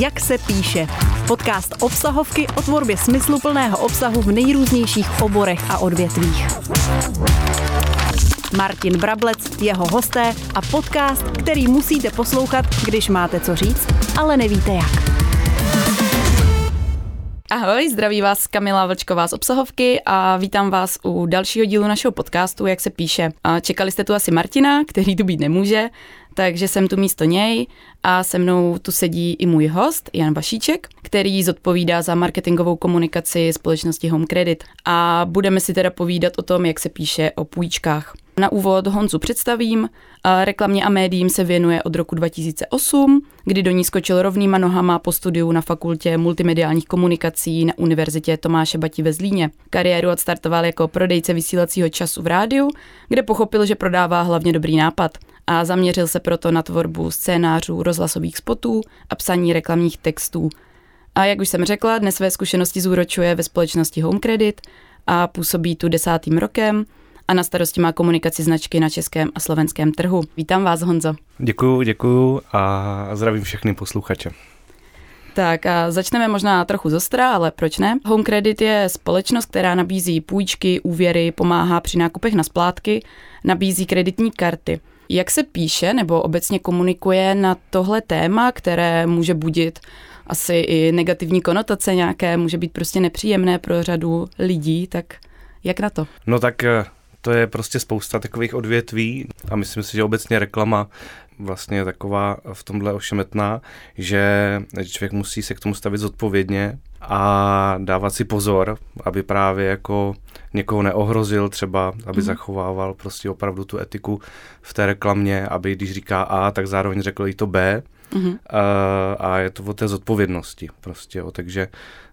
Jak se píše. Podcast obsahovky o tvorbě smysluplného obsahu v nejrůznějších oborech a odvětvích. Martin Brablec, jeho hosté a podcast, který musíte poslouchat, když máte co říct, ale nevíte jak. Ahoj, zdraví vás Kamila Vlčková z obsahovky a vítám vás u dalšího dílu našeho podcastu, jak se píše. Čekali jste tu asi Martina, který tu být nemůže, takže jsem tu místo něj a se mnou tu sedí i můj host, Jan Vašíček, který zodpovídá za marketingovou komunikaci společnosti Home Credit. A budeme si teda povídat o tom, jak se píše o půjčkách. Na úvod Honzu představím. Reklamě a médiím se věnuje od roku 2008, kdy do ní skočil rovnýma nohama po studiu na fakultě multimediálních komunikací na Univerzitě Tomáše Bati ve Zlíně. Kariéru odstartoval jako prodejce vysílacího času v rádiu, kde pochopil, že prodává hlavně dobrý nápad a zaměřil se proto na tvorbu scénářů, rozhlasových spotů a psaní reklamních textů. A jak už jsem řekla, dnes své zkušenosti zúročuje ve společnosti Home Credit a působí tu desátým rokem a na starosti má komunikaci značky na českém a slovenském trhu. Vítám vás, Honzo. Děkuju, děkuju a zdravím všechny posluchače. Tak a začneme možná trochu zostra, ale proč ne? Home Credit je společnost, která nabízí půjčky, úvěry, pomáhá při nákupech na splátky, nabízí kreditní karty. Jak se píše nebo obecně komunikuje na tohle téma, které může budit asi i negativní konotace nějaké, může být prostě nepříjemné pro řadu lidí, tak jak na to? No tak eh, to je prostě spousta takových odvětví a myslím si, že obecně reklama vlastně je taková v tomhle ošemetná, že člověk musí se k tomu stavit zodpovědně a dávat si pozor, aby právě jako někoho neohrozil třeba, aby mm. zachovával prostě opravdu tu etiku v té reklamě, aby když říká A, tak zároveň řekl i to B. Mm. A, a je to o té zodpovědnosti prostě, jo. Takže,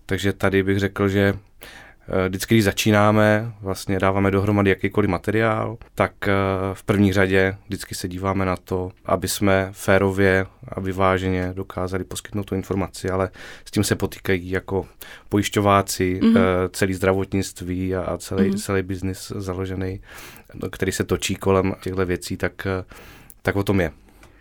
takže tady bych řekl, že vždycky, když začínáme, vlastně dáváme dohromady jakýkoliv materiál, tak eh, v první řadě vždycky se díváme na to, aby jsme férově a vyváženě dokázali poskytnout tu informaci, ale s tím se potýkají jako pojišťováci, mm-hmm. celý zdravotnictví a celý, mm-hmm. celý biznis založený, který se točí kolem těchto věcí, tak, tak o tom je.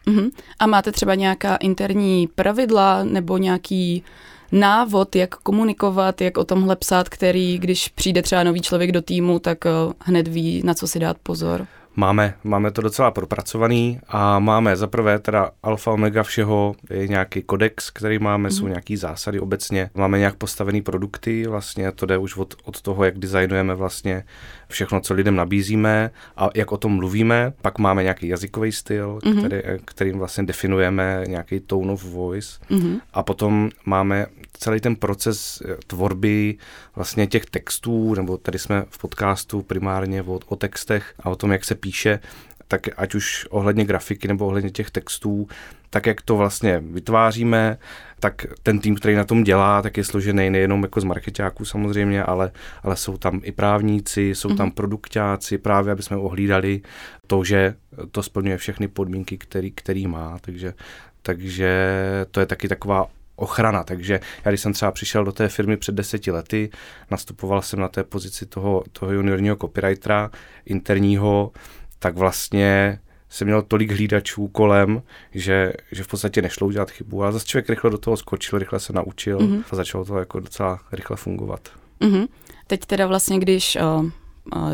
Mm-hmm. A máte třeba nějaká interní pravidla nebo nějaký návod, jak komunikovat, jak o tomhle psát, který, když přijde třeba nový člověk do týmu, tak eh, hned ví, na co si dát pozor? Máme, máme to docela propracovaný a máme zaprvé teda alfa omega všeho, je nějaký kodex, který máme, mm. jsou mhm. nějaký zásady obecně, máme nějak postavený produkty, vlastně to jde už od, od toho, jak designujeme vlastně všechno, co lidem nabízíme a jak o tom mluvíme, pak máme nějaký jazykový styl, mm. který, kterým vlastně definujeme nějaký tone of voice mm. a potom máme celý ten proces eh, tvorby vlastně těch textů, nebo tady jsme v podcastu primárně o, o textech a o tom, jak se píše, tak ať už ohledně grafiky nebo ohledně těch textů, tak jak to vlastně vytváříme, tak ten tým, který na tom dělá, tak je složený nejenom jako z marketáků samozřejmě, ale, ale jsou tam i právníci, jsou mm-hmm. tam mhm. produktáci, právě aby jsme ohlídali to, že to splňuje všechny podmínky, který, který má, takže, takže to je taky taková ochrana. Takže já když jsem třeba přišel do té firmy před deseti lety, nastupoval jsem na té pozici toho, toho juniorního copywritera interního, tak vlastně jsem měl tolik hlídačů kolem, že, že v podstatě nešlo udělat chybu. A zase člověk rychle do toho skočil, rychle se naučil mm-hmm. a začalo to jako docela rychle fungovat. Mm-hmm. Teď teda vlastně, když uh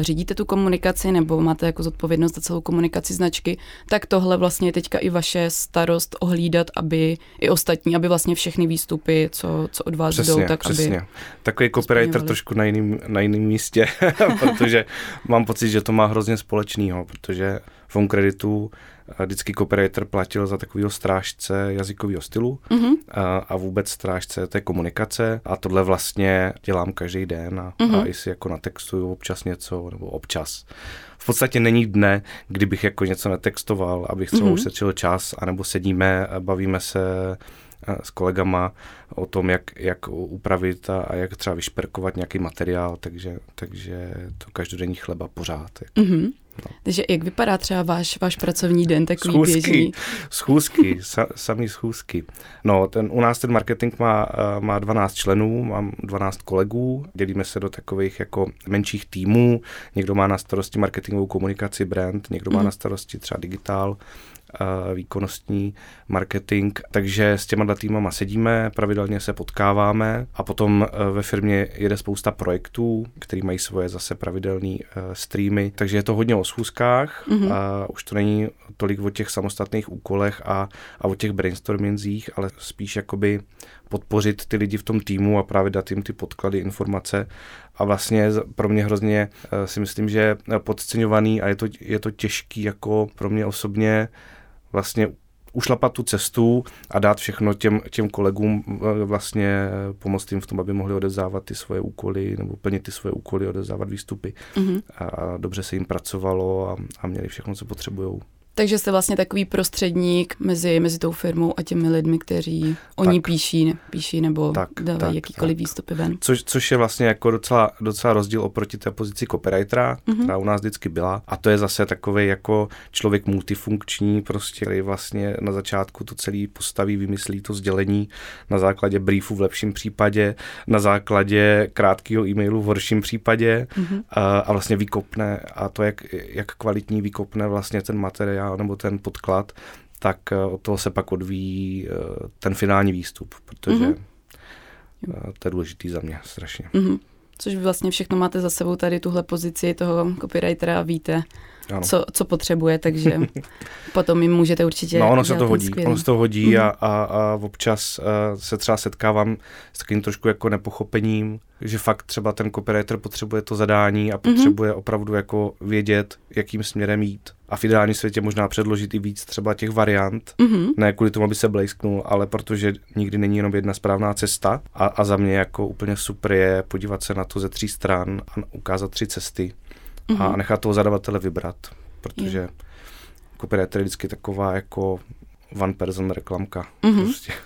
řídíte tu komunikaci nebo máte jako zodpovědnost za celou komunikaci značky, tak tohle vlastně je teďka i vaše starost ohlídat, aby i ostatní, aby vlastně všechny výstupy, co, co od vás přesně, jdou, tak přesně. aby... Takový copywriter trošku na jiném na jiným místě, protože mám pocit, že to má hrozně společného, protože v kreditu vždycky copywriter platil za takového strážce jazykového stylu mm-hmm. a, a vůbec strážce té komunikace a tohle vlastně dělám každý den a, mm-hmm. a mhm. i si jako natextuju občas něco, nebo občas. V podstatě není dne, kdybych jako něco netextoval, abych třeba mm-hmm. ušetřil čas, anebo sedíme, bavíme se s kolegama o tom, jak, jak upravit a, a jak třeba vyšperkovat nějaký materiál, takže, takže to každodenní chleba pořád. Jako. Mm-hmm. Takže jak vypadá třeba váš, váš pracovní den, takový schůzky, běžný? Schůzky, sa, samý schůzky. No, ten, u nás ten marketing má, eh, má 12 členů, mám 12 kolegů, dělíme se do takových jako menších týmů, někdo má na starosti marketingovou komunikaci, brand, někdo mm. má mhm. na starosti třeba digitál, výkonnostní marketing. Takže s těma týmama sedíme, pravidelně se potkáváme a potom ve firmě jede spousta projektů, které mají svoje zase pravidelné streamy. Takže je to hodně o schůzkách mm-hmm. a už to není tolik o těch samostatných úkolech a, a o těch brainstormingzích, ale spíš jakoby podpořit ty lidi v tom týmu a právě dát jim ty podklady, informace. A vlastně pro mě hrozně eh, si myslím, že podceňovaný a je to, je to těžký jako pro mě osobně vlastně ušlapat tu cestu a dát všechno těm, těm kolegům eh, vlastně pomoct jim v tom, aby mohli odezdávat ty svoje úkoly nebo plnit ty svoje úkoly, odezdávat výstupy. Mm-hmm. A dobře se jim pracovalo a, a měli všechno, co potřebují. Takže jste vlastně takový prostředník mezi, mezi tou firmou a těmi lidmi, kteří oni píší, píší nebo tak, dávají tak, jakýkoliv tak. výstupy ven. Což, což je vlastně jako docela, docela rozdíl oproti té pozici copywritera, mm-hmm. která u nás vždycky byla. A to je zase takový jako člověk multifunkční, prostě, který vlastně na začátku to celý postaví, vymyslí to sdělení na základě briefu v lepším případě, na základě krátkého e-mailu v horším případě mm-hmm. a, a vlastně vykopne a to, jak, jak kvalitní vykopne vlastně ten materiál materiál nebo ten podklad, tak eh, od toho se pak odvíjí eh, ten finální výstup, protože mm-hmm. to je důležitý za mě strašně. Mm-hmm. Což vy vlastně všechno máte za sebou tady tuhle pozici toho copywritera a víte, co, co potřebuje, takže potom jim můžete určitě No ono se to hodí, skvělý. ono se to hodí mm-hmm. a, a, a občas uh, se třeba setkávám s takovým trošku jako nepochopením, že fakt třeba ten copywriter potřebuje to zadání a mhm. potřebuje mm-hmm. opravdu jako vědět, jakým směrem jít. A v ideálním světě možná předložit i víc třeba těch variant, mm-hmm. ne kvůli tomu, aby se blejsknul, ale protože nikdy není jenom jedna správná cesta. A, a za mě jako úplně super je podívat se na to ze tří stran a ukázat tři cesty mm-hmm. a mhm. nechat toho zadavatele vybrat, protože yeah. copywriter je vždycky taková jako one person reklamka. Mm-hmm. Prostě.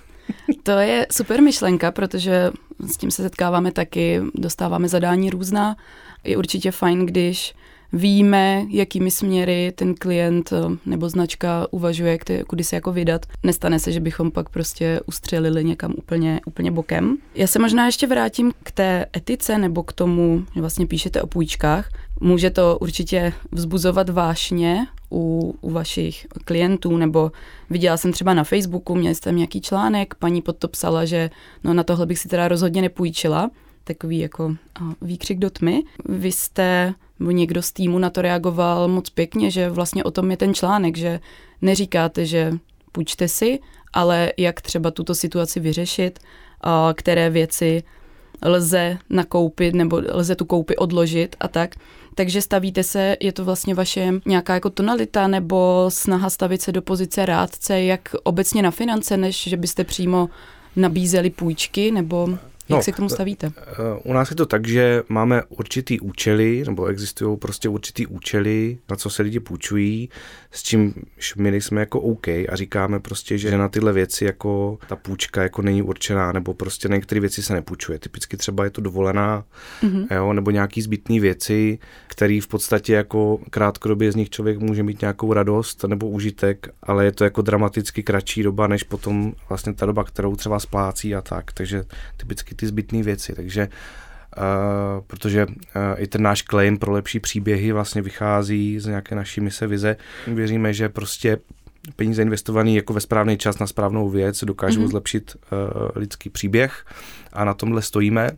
To je super myšlenka, protože s tím se setkáváme taky, dostáváme zadání různá. Je určitě fajn, když víme, jakými směry ten klient eh, nebo značka uvažuje, kudy se jako vydat. Nestane se, že bychom pak prostě ustřelili někam úplně, úplně bokem. Já se možná ještě vrátím k té etice nebo k tomu, že vlastně píšete o půjčkách. Může to určitě vzbuzovat vášně u, u vašich klientů, nebo viděla jsem třeba na Facebooku, měli jste nějaký článek, paní pod to psala, že no na tohle bych si teda rozhodně nepůjčila, takový jako výkřik do tmy. Vy jste, nebo někdo z týmu na to reagoval moc pěkně, že vlastně o tom je ten článek, že neříkáte, že půjčte si, ale jak třeba tuto situaci vyřešit, které věci lze nakoupit nebo lze tu koupi odložit a tak. Takže stavíte se, je to vlastně vaše nějaká jako tonalita nebo snaha stavit se do pozice rádce, jak obecně na finance, než že byste přímo nabízeli půjčky, nebo jak no, se k tomu stavíte? Eh, u nás je to tak, že máme určitý účely, nebo existují prostě určitý účely, na co se lidi půjčují, s čím my nejsme jako OK a říkáme prostě, že na tyhle věci jako ta půjčka jako není určená, nebo prostě na některé věci se nepůjčuje. Typicky třeba je to dovolená, mm-hmm. jo, nebo nějaký zbytné věci, které v podstatě jako krátkodobě z nich člověk může mít nějakou radost nebo užitek, ale je to jako dramaticky kratší doba, než potom vlastně ta doba, kterou třeba splácí a tak. Takže typicky ty zbytné věci, takže Uh, protože uh, i ten náš claim pro lepší příběhy vlastně vychází z nějaké naší mise vize. Věříme, že prostě peníze investované jako ve správný čas na správnou věc dokážou mm-hmm. zlepšit uh, lidský příběh a na tomhle stojíme.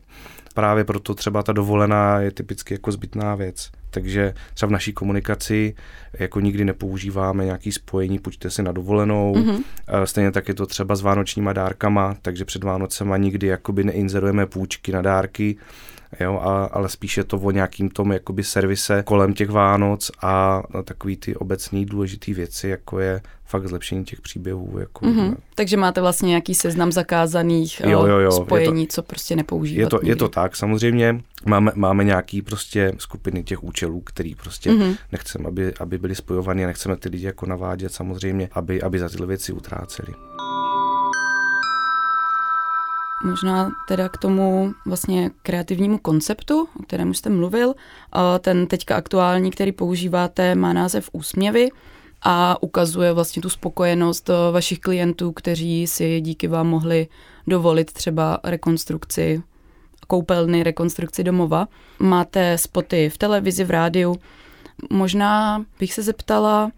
Právě proto třeba ta dovolená je typicky jako zbytná věc. Takže třeba v naší komunikaci jako nikdy nepoužíváme nějaký spojení, půjďte si na dovolenou. Mm-hmm. Stejně tak je to třeba s vánočníma dárkama, takže před Vánocema nikdy jakoby neinzerujeme půjčky na dárky, jo, a, ale spíše to o nějakým tom jakoby servise kolem těch Vánoc a, a takový ty obecný důležité věci, jako je fakt zlepšení těch příběhů. Jako, mm-hmm. Takže máte vlastně nějaký seznam zakázaných jo, jo, jo, spojení, to, co prostě nepoužívat. Je to, je to tak, samozřejmě. Máme, máme nějaký prostě skupiny těch účelů, který prostě mm-hmm. nechceme, aby, aby byly spojované a nechceme ty lidi jako navádět samozřejmě, aby, aby za tyhle věci utráceli. Možná teda k tomu vlastně kreativnímu konceptu, o kterém jste mluvil. Ten teďka aktuální, který používáte, má název Úsměvy a ukazuje vlastně tu spokojenost vašich klientů, kteří si díky vám mohli dovolit třeba rekonstrukci koupelny, rekonstrukci domova. Máte spoty v televizi, v rádiu. Možná bych se zeptala,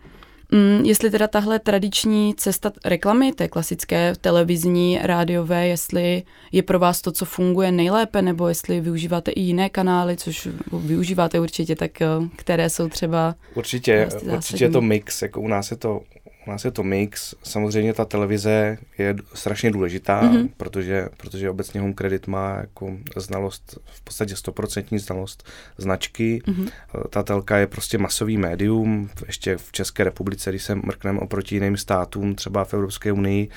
Mm, jestli teda tahle tradiční cesta reklamy, té klasické televizní, rádiové, jestli je pro vás to, co funguje nejlépe, nebo jestli využíváte i jiné kanály, což využíváte určitě, tak eh, které jsou třeba... Určitě, určitě je to mix, jako u nás je to u nás je to mix. Samozřejmě ta televize je strašně důležitá, mm-hmm. protože, protože obecně Home Credit má jako znalost, v podstatě stoprocentní znalost značky. Mm-hmm. Ta telka je prostě masový médium. Ještě v České republice, když se mrkneme oproti jiným státům, třeba v Evropské unii,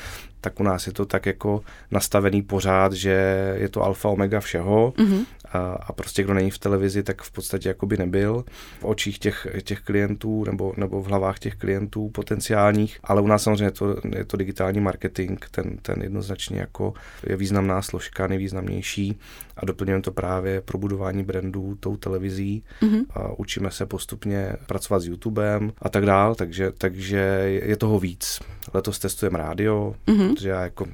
tak u nás je to tak jako nastavený pořád, že je to alfa omega všeho mm-hmm. a, a prostě kdo není v televizi, tak v podstatě jako by nebyl v očích těch, těch klientů nebo, nebo v hlavách těch klientů potenciálních, ale u nás samozřejmě je to, je to digitální marketing, ten, ten jednoznačně jako je významná složka, nejvýznamnější a doplňujeme to právě pro budování brandů tou televizí mm-hmm. a učíme se postupně pracovat s YouTubem a tak dál, takže, takže je toho víc. Letos testujeme rádio, mm-hmm. Protože já jako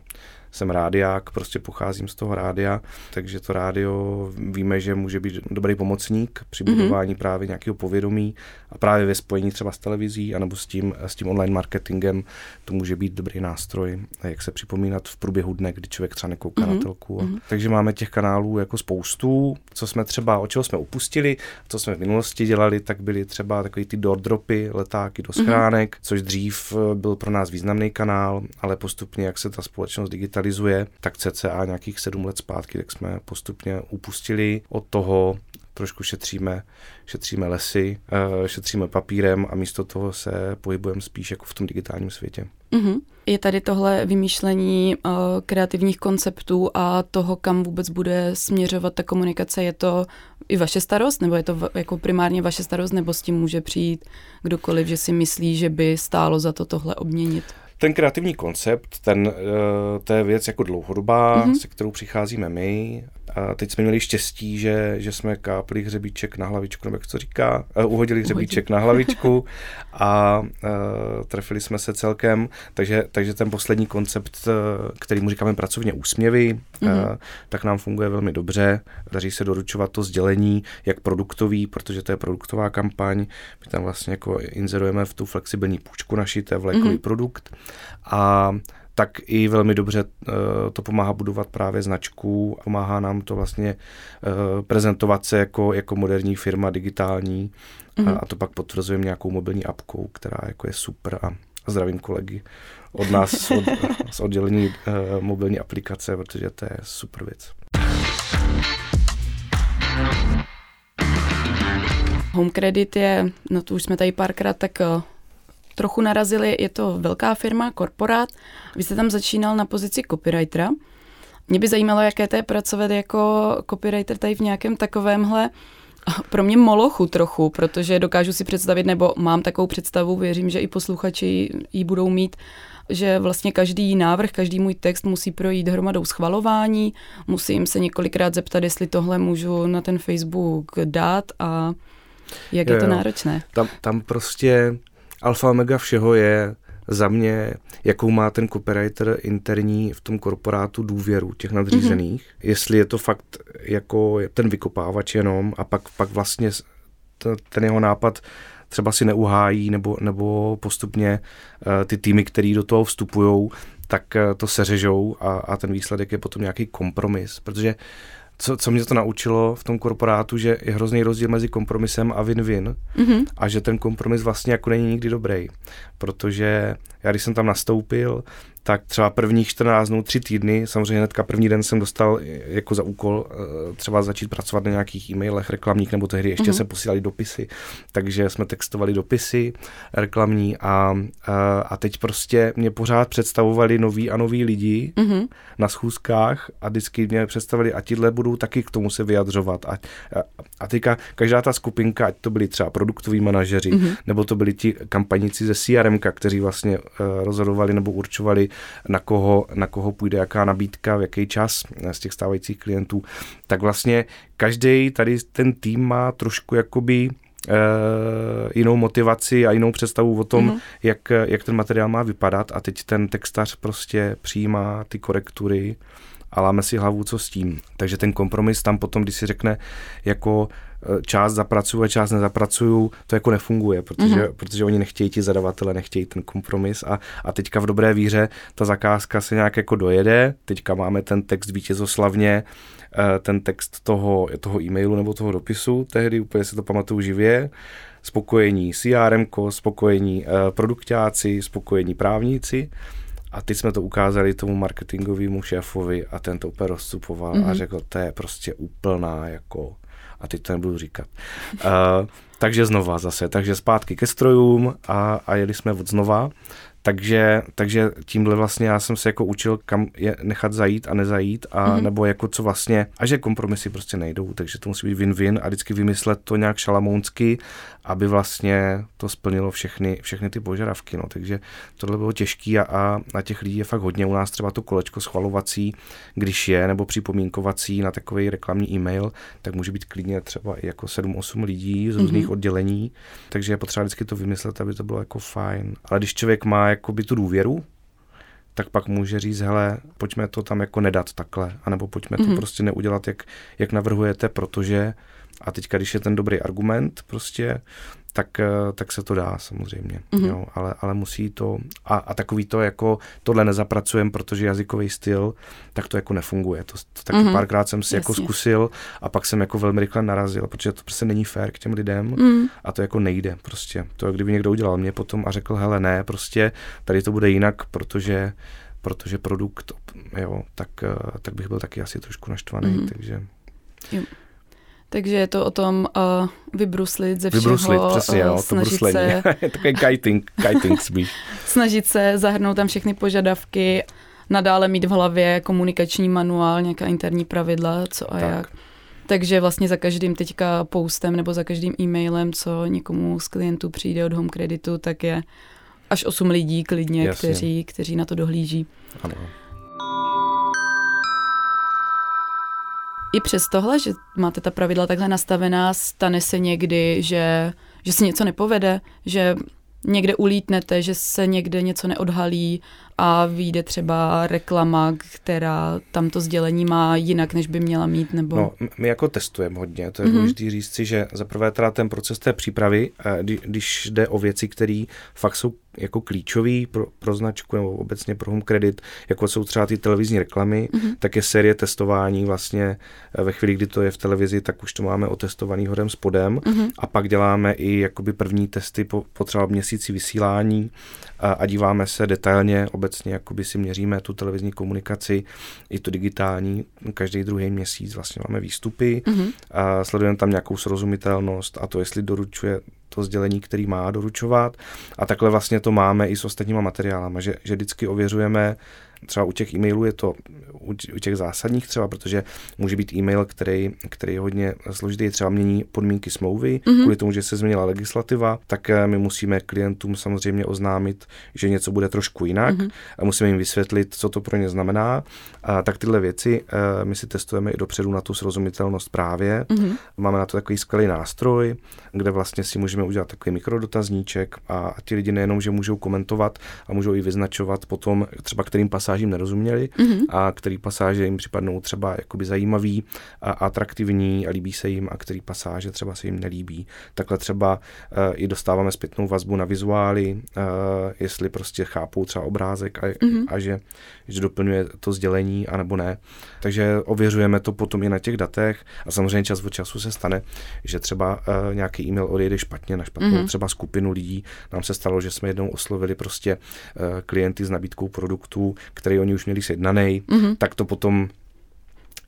jsem rádiák, prostě pocházím z toho rádia, takže to rádio víme, že může být dobrý pomocník při mhm. budování mm-hmm. právě nějakého povědomí a právě ve spojení třeba s televizí anebo s tím, s tím online marketingem to může být dobrý nástroj, jak se připomínat v průběhu dne, kdy člověk třeba nekouká mm-hmm. na mhm. telku. Mm-hmm. Takže máme těch kanálů jako spoustu, co jsme třeba, o čeho jsme upustili, co jsme v minulosti dělali, tak byly třeba takový ty door dropy, letáky do mhm. schránek, mm-hmm. což dřív eh, byl pro nás významný kanál, ale postupně, jak se ta společnost digitalizuje, tak cca nějakých sedm let zpátky, tak jsme postupně upustili od toho, trošku šetříme, šetříme lesy, eh, šetříme papírem a místo toho se pohybujeme spíš jako v tom digitálním světě. Mm-hmm. Je tady tohle vymýšlení uh, kreativních konceptů a toho, kam vůbec bude směřovat ta komunikace, je to i vaše starost, nebo je to v, jako primárně vaše starost, nebo s tím může přijít kdokoliv, že si myslí, že by stálo za to tohle obměnit? Ten kreativní koncept, ten, uh, to je věc jako dlouhodobá, mm-hmm. se kterou přicházíme my a teď jsme měli štěstí, že, že jsme kápli hřebíček na hlavičku, nebo jak to říká, uh, uhodili hřebíček na hlavičku a uh, trefili jsme se celkem, takže, takže ten poslední koncept, uh, který mu říkáme pracovně úsměvy, mm-hmm. uh, tak nám funguje velmi dobře. Daří se doručovat to sdělení, jak produktový, protože to je produktová kampaň. My tam vlastně jako inzerujeme v tu flexibilní půjčku naší, to je vlékový mm-hmm. produkt. A tak i velmi dobře uh, to pomáhá budovat právě značku, pomáhá nám to vlastně uh, prezentovat se jako, jako moderní firma digitální mm-hmm. a, to pak potvrzujeme nějakou mobilní apkou, která jako je super a zdravím kolegy od nás od, z oddělení uh, mobilní aplikace, protože to je super věc. Home Credit je, no to už jsme tady párkrát tak trochu narazili, je to velká firma, korporát. Vy jste tam začínal na pozici copywritera. Mě by zajímalo, jaké to je pracovat jako copywriter tady v nějakém takovémhle pro mě molochu trochu, protože dokážu si představit, nebo mám takovou představu, věřím, že i posluchači ji budou mít, že vlastně každý návrh, každý můj text musí projít hromadou schvalování, musím se několikrát zeptat, jestli tohle můžu na ten Facebook dát a jak jo, je to náročné. Tam, tam prostě alfa omega všeho je za mě, jakou má ten copywriter interní v tom korporátu důvěru těch nadřízených, mm-hmm. jestli je to fakt jako ten vykopávač jenom a pak, pak vlastně ten jeho nápad třeba si neuhájí nebo, nebo postupně uh, ty týmy, které do toho vstupují, tak uh, to seřežou a, a ten výsledek je potom nějaký kompromis, protože uh, co, co mě to naučilo v tom korporátu, že je hrozný rozdíl mezi kompromisem a win-win mm-hmm. a že ten kompromis vlastně jako není nikdy dobrý, protože já když jsem tam nastoupil, tak třeba prvních 14 dnů, 3 týdny, samozřejmě hnedka první den jsem dostal jako za úkol eh, třeba začít pracovat na nějakých e-mailech reklamních, nebo tehdy ještě mm-hmm. se posílali dopisy, takže jsme textovali dopisy reklamní a, a, a teď prostě mě pořád představovali noví a noví lidi mm-hmm. na schůzkách a vždycky mě představili a tihle budou taky k tomu se vyjadřovat a, a, a teďka každá ta skupinka, ať to byli třeba produktoví manažeři, mm-hmm. nebo to byli ti kampaníci ze CRM, kteří vlastně uh, rozhodovali nebo určovali, na koho, na koho půjde jaká nabídka, v jaký čas z těch stávajících klientů, tak vlastně každý tady ten tým má trošku jakoby Uh, jinou motivaci a jinou představu o tom, mm-hmm. jak, jak ten materiál má vypadat a teď ten textař prostě přijímá ty korektury a láme si hlavu, co s tím. Takže ten kompromis tam potom, když si řekne, jako eh, část zapracuju a část nezapracuju, to jako nefunguje, protože, mm-hmm. protože oni nechtějí ti zadavatele, nechtějí ten kompromis a, a teďka v dobré víře ta zakázka se nějak jako dojede, teďka máme ten text vítězoslavně, eh, ten text toho, toho e-mailu nebo toho dopisu, tehdy úplně si to pamatuju živě, spokojení CRM, spokojení produktáci, spokojení právníci a teď jsme to ukázali tomu marketingovému šéfovi a ten to úplně rozcupoval mm-hmm. a mhm. řekl, to je prostě úplná jako, a teď to nebudu říkat. Uh, takže znova zase, takže zpátky ke strojům a, a jeli jsme od znova. Takže, takže tímhle vlastně já jsem se jako učil, kam je nechat zajít a nezajít, a mm-hmm. nebo jako co vlastně, a že kompromisy prostě nejdou, takže to musí být win-win a vždycky vymyslet to nějak šalamounsky, aby vlastně to splnilo všechny, všechny ty požadavky. No. Takže tohle bylo těžké a, a na těch lidí je fakt hodně. U nás třeba to kolečko schvalovací, když je, nebo připomínkovací na takový reklamní e-mail, tak může být klidně třeba i jako 7-8 lidí z různých mm-hmm. oddělení, takže je potřeba vždycky to vymyslet, aby to bylo jako fajn. Ale když člověk má jakoby tu důvěru, tak pak může říct, hele, pojďme to tam jako nedat takhle, anebo pojďme mm-hmm. to mhm. prostě neudělat, jak, jak navrhujete, protože a teďka, když je ten dobrý argument prostě, tak, eh, tak se to dá samozřejmě, mm-hmm. jo, ale, ale musí to, a, a takový to jako, tohle nezapracujeme, protože jazykový styl, tak to jako nefunguje, to, to taky mm-hmm. párkrát jsem si jako Jasně. jako zkusil a pak jsem jako velmi rychle narazil, protože to prostě není fér k těm lidem mm. a to jako nejde prostě, to kdyby někdo udělal mě potom a řekl, hele ne, prostě tady to bude jinak, protože protože produkt, jo, tak, eh, tak bych byl taky asi trošku naštvaný, mm. takže... Jo. Takže je to o tom uh, vybruslit ze všeho. Vybruslit, přesně, uh, jo, to bruslení. Se, Takový kiting, kiting spíš. snažit se zahrnout tam všechny požadavky, nadále mít v hlavě komunikační manuál, nějaká interní pravidla, co a tak. jak. Takže vlastně za každým teďka postem nebo za každým e-mailem, co někomu z klientů přijde od Home Creditu, tak je až 8 lidí klidně, kteří, kteří na to dohlíží. Ano. I přes tohle, že máte ta pravidla takhle nastavená, stane se někdy, že, že se něco nepovede, že někde ulítnete, že se někde něco neodhalí a vyjde třeba reklama, která tam to sdělení má jinak, než by měla mít, nebo... No, my jako testujeme hodně, to je mm-hmm. důležité říct si, že zaprvé teda ten proces té přípravy, eh, když jde o věci, které fakt jsou jako klíčový pro, pro značku nebo obecně pro home credit, jako jsou třeba ty televizní reklamy, mm-hmm. tak je série testování vlastně eh, ve chvíli, kdy to je v televizi, tak už to máme otestovaný horem spodem mm-hmm. a pak děláme i jakoby první testy po, po třeba měsíci vysílání a, a díváme se detailně, obecně jakoby si měříme tu televizní komunikaci, i tu digitální, každý druhý měsíc vlastně máme výstupy mm-hmm. a sledujeme tam nějakou srozumitelnost a to, jestli doručuje to sdělení, který má doručovat. A takhle vlastně to máme i s ostatníma materiálama, že, že vždycky ověřujeme třeba u těch e-mailů je to u těch zásadních třeba, protože může být e-mail, který, který je hodně složitý, třeba mění podmínky smlouvy, mm-hmm. kvůli tomu, že se změnila legislativa, tak eh, my musíme klientům samozřejmě oznámit, že něco bude trošku jinak mm-hmm. a musíme jim vysvětlit, co to pro ně znamená. A tak tyhle věci eh, my si testujeme i dopředu na tu srozumitelnost právě. Mm-hmm. Máme na to takový skvělý nástroj, kde vlastně si můžeme udělat takový mikrodotazníček a ti lidi nejenom, že můžou komentovat a můžou i vyznačovat potom třeba kterým pas pasážím nerozuměli mm-hmm. a který pasáže jim připadnou třeba jakoby zajímavý a atraktivní a líbí se jim a který pasáže třeba se jim nelíbí. Takhle třeba uh, i dostáváme zpětnou vazbu na vizuály, uh, jestli prostě chápou třeba obrázek a, mm-hmm. a že, že doplňuje to sdělení, anebo ne. Takže ověřujeme to potom i na těch datech a samozřejmě čas od času se stane, že třeba uh, nějaký e-mail odejde špatně na špatnou mm-hmm. třeba skupinu lidí. Nám se stalo, že jsme jednou oslovili prostě uh, klienty s nabídkou produktů, který oni už měli sjednaný, mm-hmm. tak to potom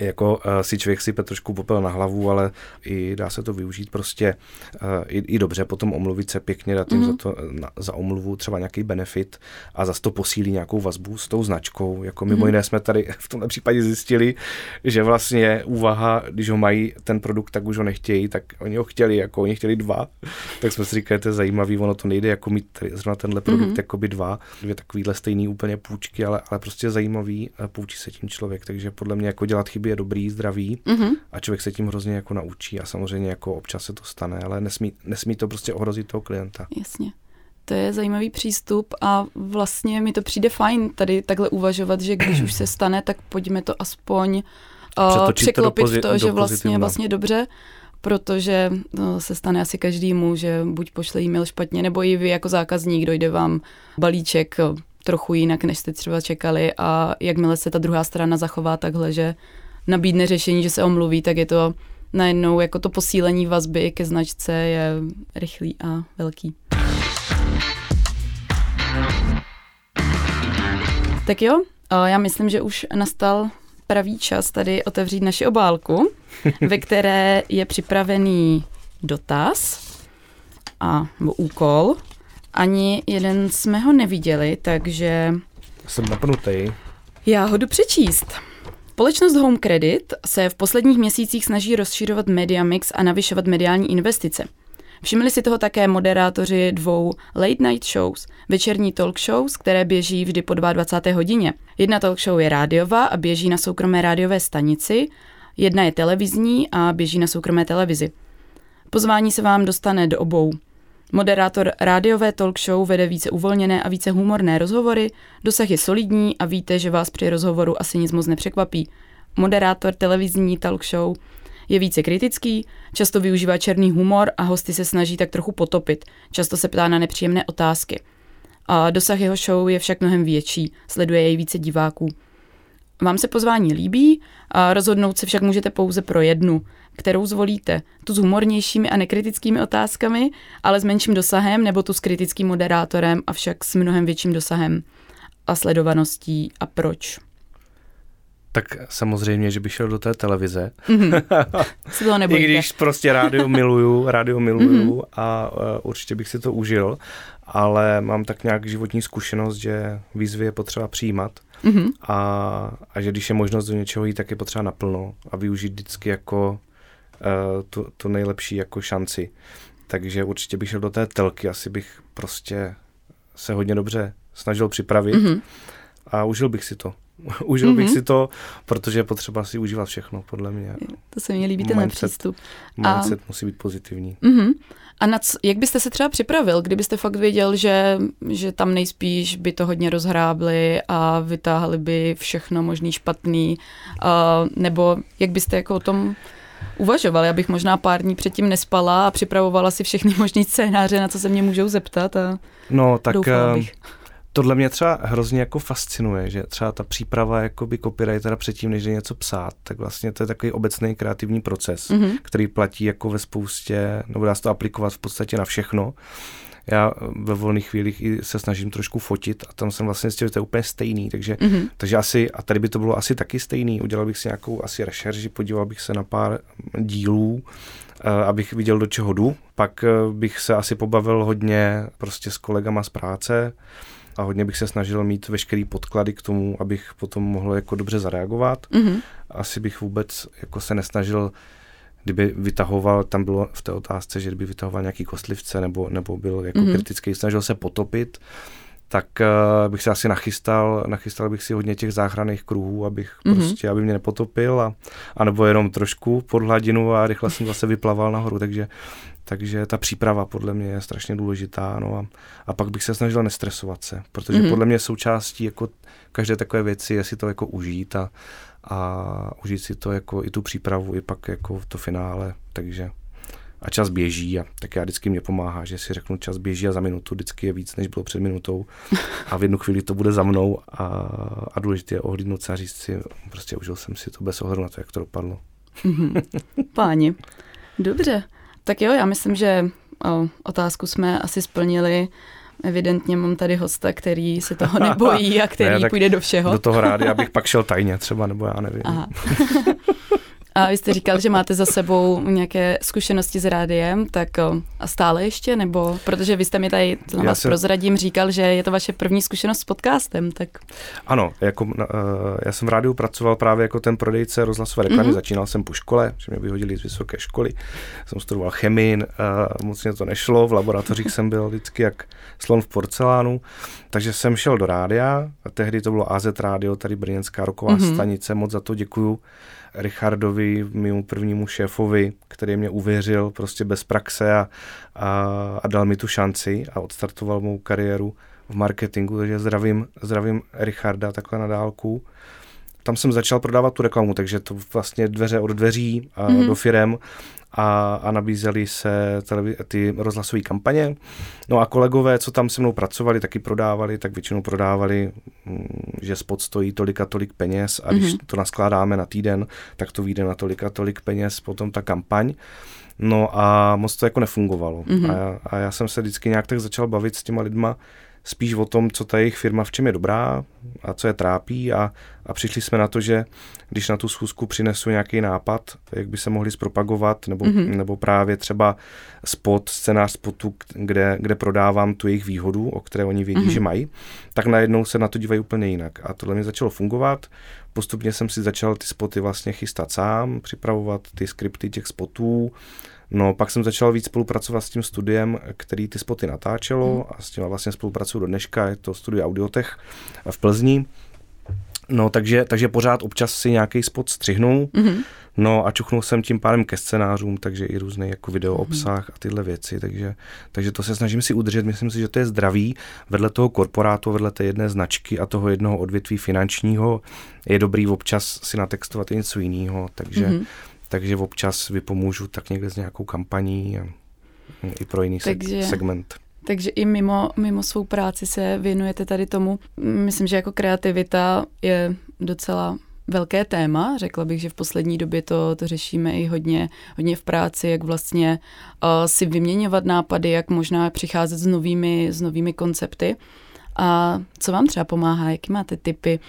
jako uh, si člověk sype trošku popel na hlavu, ale i dá se to využít prostě uh, i, i dobře potom omluvit se pěkně, dát jim mm-hmm. za, to, na, za omluvu třeba nějaký benefit a zase to posílí nějakou vazbu s tou značkou. Jako mimo mm-hmm. jiné jsme tady v tomhle případě zjistili, že vlastně úvaha, když ho mají ten produkt, tak už ho nechtějí, tak oni ho chtěli, jako oni chtěli dva, tak jsme si říkali, to je zajímavý, ono to nejde jako mít tady, zrovna tenhle produkt mm-hmm. jako by dva, dvě takovýhle stejný úplně půjčky, ale, ale prostě zajímavý, poučí se tím člověk, takže podle mě jako dělat chyby je dobrý, zdravý mm-hmm. a člověk se tím hrozně jako naučí a samozřejmě jako občas se to stane, ale nesmí, nesmí to prostě ohrozit toho klienta. Jasně. To je zajímavý přístup a vlastně mi to přijde fajn tady takhle uvažovat, že když už se stane, tak pojďme to aspoň uh, překlopit to, pozitiv, to že vlastně, vlastně dobře, protože no, se stane asi každému, že buď pošle e-mail špatně, nebo i vy jako zákazník dojde vám balíček trochu jinak, než jste třeba čekali a jakmile se ta druhá strana zachová takhle, že nabídne řešení, že se omluví, tak je to najednou jako to posílení vazby ke značce je rychlý a velký. Tak jo, já myslím, že už nastal pravý čas tady otevřít naši obálku, ve které je připravený dotaz a nebo úkol. Ani jeden jsme ho neviděli, takže... Jsem napnutý. Já ho jdu přečíst. Společnost Home Credit se v posledních měsících snaží rozšířovat media mix a navyšovat mediální investice. Všimli si toho také moderátoři dvou late night shows, večerní talk shows, které běží vždy po 22. hodině. Jedna talk show je rádiová a běží na soukromé rádiové stanici, jedna je televizní a běží na soukromé televizi. Pozvání se vám dostane do obou. Moderátor rádiové talk show vede více uvolněné a více humorné rozhovory, dosah je solidní a víte, že vás při rozhovoru asi nic moc nepřekvapí. Moderátor televizní talk show je více kritický, často využívá černý humor a hosty se snaží tak trochu potopit. Často se ptá na nepříjemné otázky. A dosah jeho show je však mnohem větší, sleduje jej více diváků. Vám se pozvání líbí, a rozhodnout se však můžete pouze pro jednu, kterou zvolíte. Tu s humornějšími a nekritickými otázkami, ale s menším dosahem, nebo tu s kritickým moderátorem, avšak s mnohem větším dosahem a sledovaností a proč. Tak samozřejmě, že bych šel do té televize. Mm-hmm. si toho I když prostě rádio miluju, rádio miluju mm-hmm. a uh, určitě bych si to užil, ale mám tak nějak životní zkušenost, že výzvy je potřeba přijímat mm-hmm. a, a že když je možnost do něčeho jít, tak je potřeba naplno a využít vždycky jako uh, tu, tu nejlepší jako šanci. Takže určitě bych šel do té telky, asi bych prostě se hodně dobře snažil připravit mm-hmm. a užil bych si to. Užil mm-hmm. bych si to, protože je potřeba si užívat všechno, podle mě. To se mně líbí, ten přístup. Mindset a... musí být pozitivní. Mm-hmm. A na co, jak byste se třeba připravil, kdybyste fakt věděl, že, že tam nejspíš by to hodně rozhrábli a vytáhli by všechno možný špatný, uh, nebo jak byste jako o tom uvažoval? Já bych možná pár dní předtím nespala a připravovala si všechny možný scénáře, na co se mě můžou zeptat a no, tak, doufala bych. Tohle mě třeba hrozně jako fascinuje, že třeba ta příprava jakoby copywritera předtím, než je něco psát, tak vlastně to je takový obecný kreativní proces, mm-hmm. který platí jako ve spoustě, nebo dá se to aplikovat v podstatě na všechno. Já ve volných chvílích i se snažím trošku fotit a tam jsem vlastně zjistil, že to je úplně stejný, takže, mm-hmm. takže asi, a tady by to bylo asi taky stejný, udělal bych si nějakou asi rešerži, podíval bych se na pár dílů, eh, abych viděl, do čeho jdu. Pak eh, bych se asi pobavil hodně prostě s kolegama z práce, a hodně bych se snažil mít veškerý podklady k tomu, abych potom mohl jako dobře zareagovat. Mm-hmm. Asi bych vůbec jako se nesnažil kdyby vytahoval, tam bylo v té otázce, že kdyby vytahoval nějaký kostlivce nebo, nebo byl jako mm-hmm. kritický, snažil se potopit, tak uh, bych se asi nachystal, nachystal bych si hodně těch záchranných kruhů, abych mm-hmm. prostě, aby mě nepotopil a, a nebo jenom trošku pod hladinu a rychle jsem zase vyplaval nahoru, takže takže ta příprava podle mě je strašně důležitá. No a, a pak bych se snažil nestresovat se, protože mm-hmm. podle mě součástí jako každé takové věci je si to jako užít a, a užít si to jako i tu přípravu, i pak jako to finále, takže a čas běží a tak já vždycky mě pomáhá, že si řeknu čas běží a za minutu vždycky je víc, než bylo před minutou a v jednu chvíli to bude za mnou a, a důležité je ohlídnout se a říct si, prostě užil jsem si to bez ohledu na to, jak to dopadlo. Mm-hmm. Páni, dobře. Tak jo, já myslím, že o, otázku jsme asi splnili. Evidentně mám tady hosta, který se toho nebojí a který ne, půjde do všeho. Do toho rádi, abych pak šel tajně třeba, nebo já nevím. Aha. A vy jste říkal, že máte za sebou nějaké zkušenosti s rádiem, tak a stále ještě, nebo protože vy jste mi tady, na vás jsem... prozradím, říkal, že je to vaše první zkušenost s podcastem, tak... Ano, jako, uh, já jsem v rádiu pracoval právě jako ten prodejce rozhlasové reklamy, mm-hmm. začínal jsem po škole, že mě vyhodili z vysoké školy, jsem studoval chemin, uh, moc mě to nešlo, v laboratořích jsem byl vždycky jak slon v porcelánu, takže jsem šel do rádia, a tehdy to bylo AZ rádio, tady brněnská roková mm-hmm. stanice, moc za to děkuju. Richardovi, mému prvnímu šéfovi, který mě uvěřil prostě bez praxe a, a, a dal mi tu šanci a odstartoval mou kariéru v marketingu, takže zdravím, zdravím Richarda takhle na dálku. Tam jsem začal prodávat tu reklamu, takže to vlastně dveře od dveří a mm-hmm. do firem a, a nabízely se ty rozhlasové kampaně. No a kolegové, co tam se mnou pracovali, taky prodávali, tak většinou prodávali, mm, že spot stojí tolik a tolik peněz a když mm-hmm. to naskládáme na týden, tak to vyjde na tolik a tolik peněz potom ta kampaň. No a moc to jako nefungovalo. Mm-hmm. A, já, a já jsem se vždycky nějak tak začal bavit s těma lidma, spíš o tom, co ta jejich firma v čem je dobrá a co je trápí a, a přišli jsme na to, že když na tu schůzku přinesu nějaký nápad, jak by se mohli zpropagovat, nebo, mm-hmm. nebo právě třeba spot, scénář spotu, kde, kde prodávám tu jejich výhodu, o které oni vědí, mm-hmm. že mají, tak najednou se na to dívají úplně jinak. A tohle mi začalo fungovat. Postupně jsem si začal ty spoty vlastně chystat sám, připravovat ty skripty těch spotů, No, pak jsem začal víc spolupracovat s tím studiem, který ty spoty natáčelo mm. a s tím vlastně spolupracuju do dneška, je to studio Audiotech v Plzni. No, takže, takže pořád občas si nějaký spot střihnu, mm-hmm. no a čuchnul jsem tím pádem ke scénářům, takže i různý jako video mm-hmm. obsah a tyhle věci, takže, takže to se snažím si udržet, myslím si, že to je zdravý, vedle toho korporátu, vedle té jedné značky a toho jednoho odvětví finančního je dobrý občas si natextovat i něco jiného, takže mm-hmm takže občas vypomůžu tak někde s nějakou kampaní a i pro jiný takže, segment. Takže i mimo, mimo svou práci se věnujete tady tomu. Myslím, že jako kreativita je docela velké téma. Řekla bych, že v poslední době to, to řešíme i hodně, hodně v práci, jak vlastně uh, si vyměňovat nápady, jak možná přicházet s novými, s novými koncepty. A co vám třeba pomáhá? Jaký máte typy?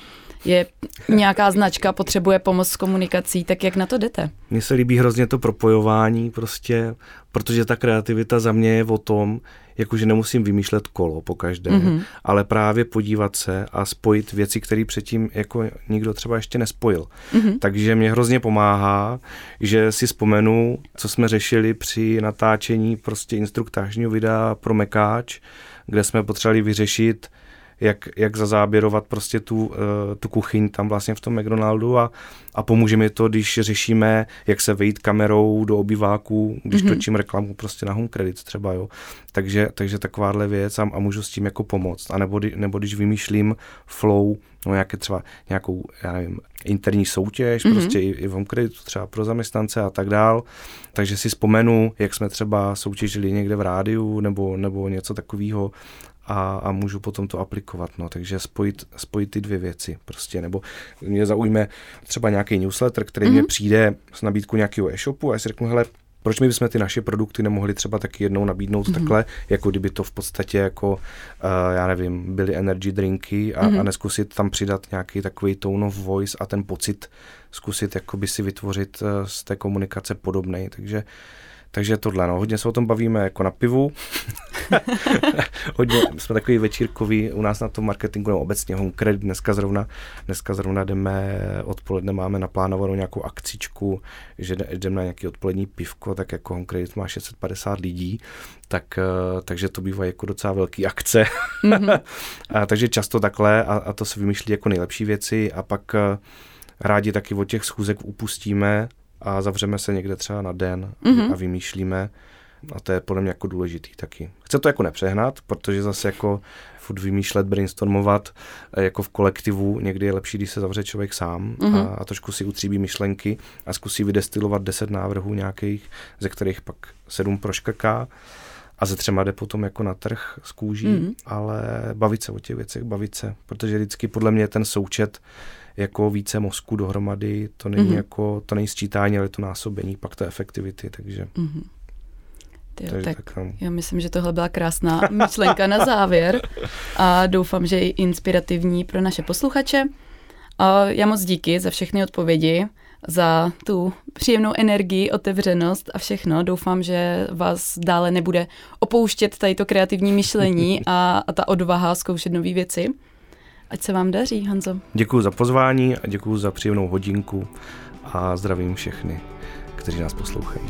Je nějaká značka, potřebuje pomoc s komunikací, tak jak na to jdete? Mně se líbí hrozně to propojování prostě, protože ta kreativita za mě je o tom, jakože nemusím vymýšlet kolo po každé, mm-hmm. ale právě podívat se a spojit věci, které předtím jako nikdo třeba ještě nespojil. Mm-hmm. Takže mě hrozně pomáhá, že si vzpomenu, co jsme řešili při natáčení prostě instruktážního videa pro Mekáč, kde jsme potřebovali vyřešit jak, jak zazáběrovat prostě tu, uh, tu kuchyň tam vlastně v tom McDonaldu a, a pomůže mi to, když řešíme, jak se vejít kamerou do obyváků, když mm-hmm. točím reklamu prostě na home credit třeba, jo. Takže, takže takováhle věc a, a můžu s tím jako pomoct. A nebo, nebo když vymýšlím flow, no nějaké třeba nějakou, já nevím, interní soutěž, mm-hmm. prostě i, i v home creditu třeba pro zaměstnance a tak dál. Takže si vzpomenu, jak jsme třeba soutěžili někde v rádiu nebo, nebo něco takového a, a můžu potom to aplikovat. No. Takže spojit, spojit ty dvě věci prostě. Nebo mě zaujme třeba nějaký newsletter, který mm-hmm. mě přijde s nabídkou nějakého e-shopu a já si řeknu, hele, proč my bychom ty naše produkty nemohli třeba taky jednou nabídnout mm-hmm. takhle, jako kdyby to v podstatě jako, uh, já nevím, byly energy drinky a, mm-hmm. a neskusit tam přidat nějaký takový tone of voice a ten pocit zkusit jakoby si vytvořit uh, z té komunikace podobný. Takže takže tohle, no, hodně se o tom bavíme jako na pivu. hodně, jsme takový večírkový u nás na tom marketingu, no obecně home credit, dneska zrovna, dneska zrovna jdeme, odpoledne máme naplánovanou nějakou akcičku, že jdeme na nějaký odpolední pivko, tak jako home credit má 650 lidí, tak, eh, takže to bývá jako docela velký akce. Mm-hmm. a, takže často takhle a, a to se vymýšlí jako nejlepší věci a pak eh, rádi taky od těch schůzek upustíme, a zavřeme se někde třeba na den mm-hmm. a vymýšlíme. A to je podle mě jako důležitý taky. Chce to jako nepřehnat, protože zase jako furt vymýšlet, brainstormovat jako v kolektivu, někdy je lepší, když se zavře člověk sám mm-hmm. a, a trošku si utříbí myšlenky a zkusí vydestilovat deset návrhů nějakých, ze kterých pak sedm proškaká a ze třema jde potom jako na trh z kůží, mm-hmm. ale bavit se o těch věcech, bavit se, protože vždycky podle mě ten součet jako více mozku dohromady, to není mm-hmm. jako, to není sčítání, ale to násobení, pak to efektivity, takže... Mm-hmm. Tyjo, Takže tak, tak no. já myslím, že tohle byla krásná myšlenka na závěr a doufám, že i inspirativní pro naše posluchače. A já moc díky za všechny odpovědi, za tu příjemnou energii, otevřenost a všechno. Doufám, že vás dále nebude opouštět tady to kreativní myšlení a, a ta odvaha zkoušet nové věci. Ať se vám daří, Hanzo. Děkuji za pozvání a děkuji za příjemnou hodinku a zdravím všechny, kteří nás poslouchají.